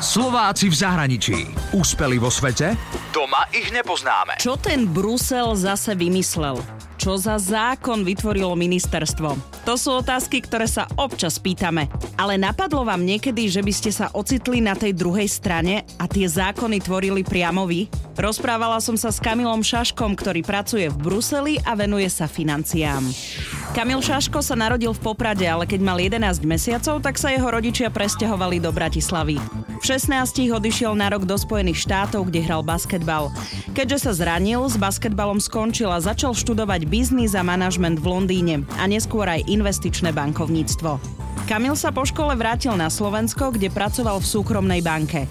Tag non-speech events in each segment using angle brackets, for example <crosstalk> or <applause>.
Slováci v zahraničí. Úspeli vo svete? Doma ich nepoznáme. Čo ten Brusel zase vymyslel? Čo za zákon vytvorilo ministerstvo? To sú otázky, ktoré sa občas pýtame. Ale napadlo vám niekedy, že by ste sa ocitli na tej druhej strane a tie zákony tvorili priamo vy? Rozprávala som sa s Kamilom Šaškom, ktorý pracuje v Bruseli a venuje sa financiám. Kamil Šaško sa narodil v Poprade, ale keď mal 11 mesiacov, tak sa jeho rodičia presťahovali do Bratislavy. V 16 odišiel na rok do Spojených štátov, kde hral basketbal. Keďže sa zranil, s basketbalom skončil a začal študovať biznis a manažment v Londýne a neskôr aj investičné bankovníctvo. Kamil sa po škole vrátil na Slovensko, kde pracoval v súkromnej banke.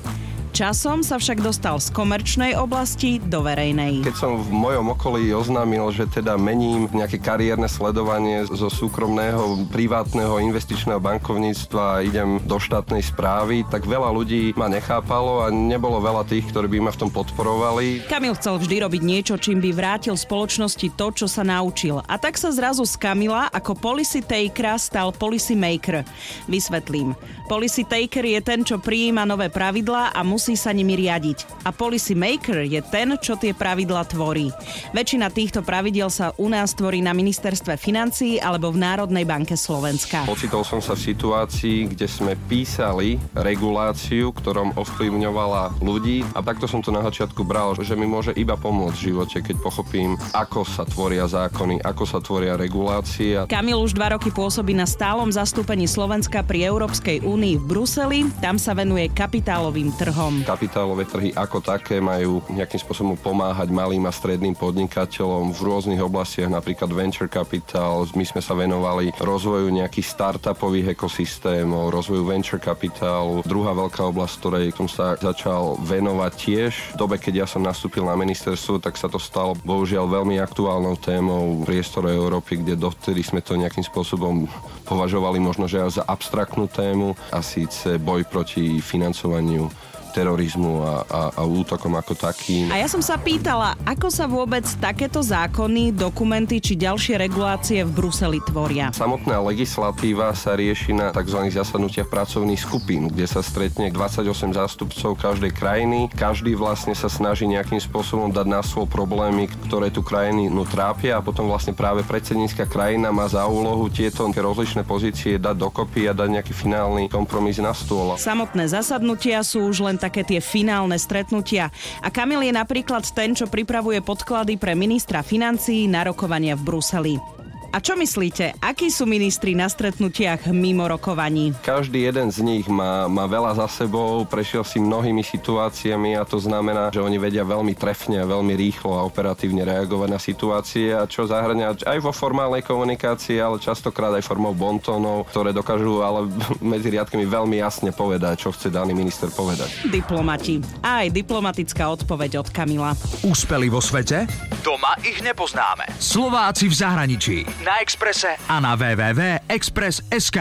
Časom sa však dostal z komerčnej oblasti do verejnej. Keď som v mojom okolí oznámil, že teda mením nejaké kariérne sledovanie zo súkromného, privátneho investičného bankovníctva a idem do štátnej správy, tak veľa ľudí ma nechápalo a nebolo veľa tých, ktorí by ma v tom podporovali. Kamil chcel vždy robiť niečo, čím by vrátil spoločnosti to, čo sa naučil. A tak sa zrazu z Kamila ako policy taker stal policy maker. Vysvetlím. Policy taker je ten, čo prijíma nové pravidlá a musí musí sa nimi riadiť. A policy maker je ten, čo tie pravidla tvorí. Väčšina týchto pravidiel sa u nás tvorí na ministerstve financií alebo v Národnej banke Slovenska. Ocitol som sa v situácii, kde sme písali reguláciu, ktorom ovplyvňovala ľudí a takto som to na začiatku bral, že mi môže iba pomôcť v živote, keď pochopím, ako sa tvoria zákony, ako sa tvoria regulácie. Kamil už dva roky pôsobí na stálom zastúpení Slovenska pri Európskej únii v Bruseli. Tam sa venuje kapitálovým trhom. Kapitálové trhy ako také majú nejakým spôsobom pomáhať malým a stredným podnikateľom v rôznych oblastiach, napríklad venture capital. My sme sa venovali rozvoju nejakých startupových ekosystémov, rozvoju venture capital. Druhá veľká oblasť, ktorej som sa začal venovať tiež v dobe, keď ja som nastúpil na ministerstvo, tak sa to stalo bohužiaľ veľmi aktuálnou témou priestore Európy, kde dovtedy sme to nejakým spôsobom považovali možno že aj za abstraktnú tému a síce boj proti financovaniu terorizmu a, a, a útokom ako takým. A ja som sa pýtala, ako sa vôbec takéto zákony, dokumenty či ďalšie regulácie v Bruseli tvoria? Samotná legislatíva sa rieši na tzv. zasadnutiach pracovných skupín, kde sa stretne 28 zástupcov každej krajiny. Každý vlastne sa snaží nejakým spôsobom dať na stôl problémy, ktoré tu krajiny no, trápia a potom vlastne práve predsednícka krajina má za úlohu tieto rozličné pozície dať dokopy a dať nejaký finálny kompromis na stôl. Samotné zasadnutia sú už len také tie finálne stretnutia. A Kamil je napríklad ten, čo pripravuje podklady pre ministra financií na rokovania v Bruseli. A čo myslíte, akí sú ministri na stretnutiach mimo rokovaní? Každý jeden z nich má, má veľa za sebou, prešiel si mnohými situáciami a to znamená, že oni vedia veľmi trefne, veľmi rýchlo a operatívne reagovať na situácie a čo zahrania aj vo formálnej komunikácii, ale častokrát aj formou bontónov, ktoré dokážu ale <laughs> medzi riadkami veľmi jasne povedať, čo chce daný minister povedať. Diplomati. A aj diplomatická odpoveď od Kamila. Úspeli vo svete? Doma ich nepoznáme. Slováci v zahraničí na Exprese a na www.express.sk.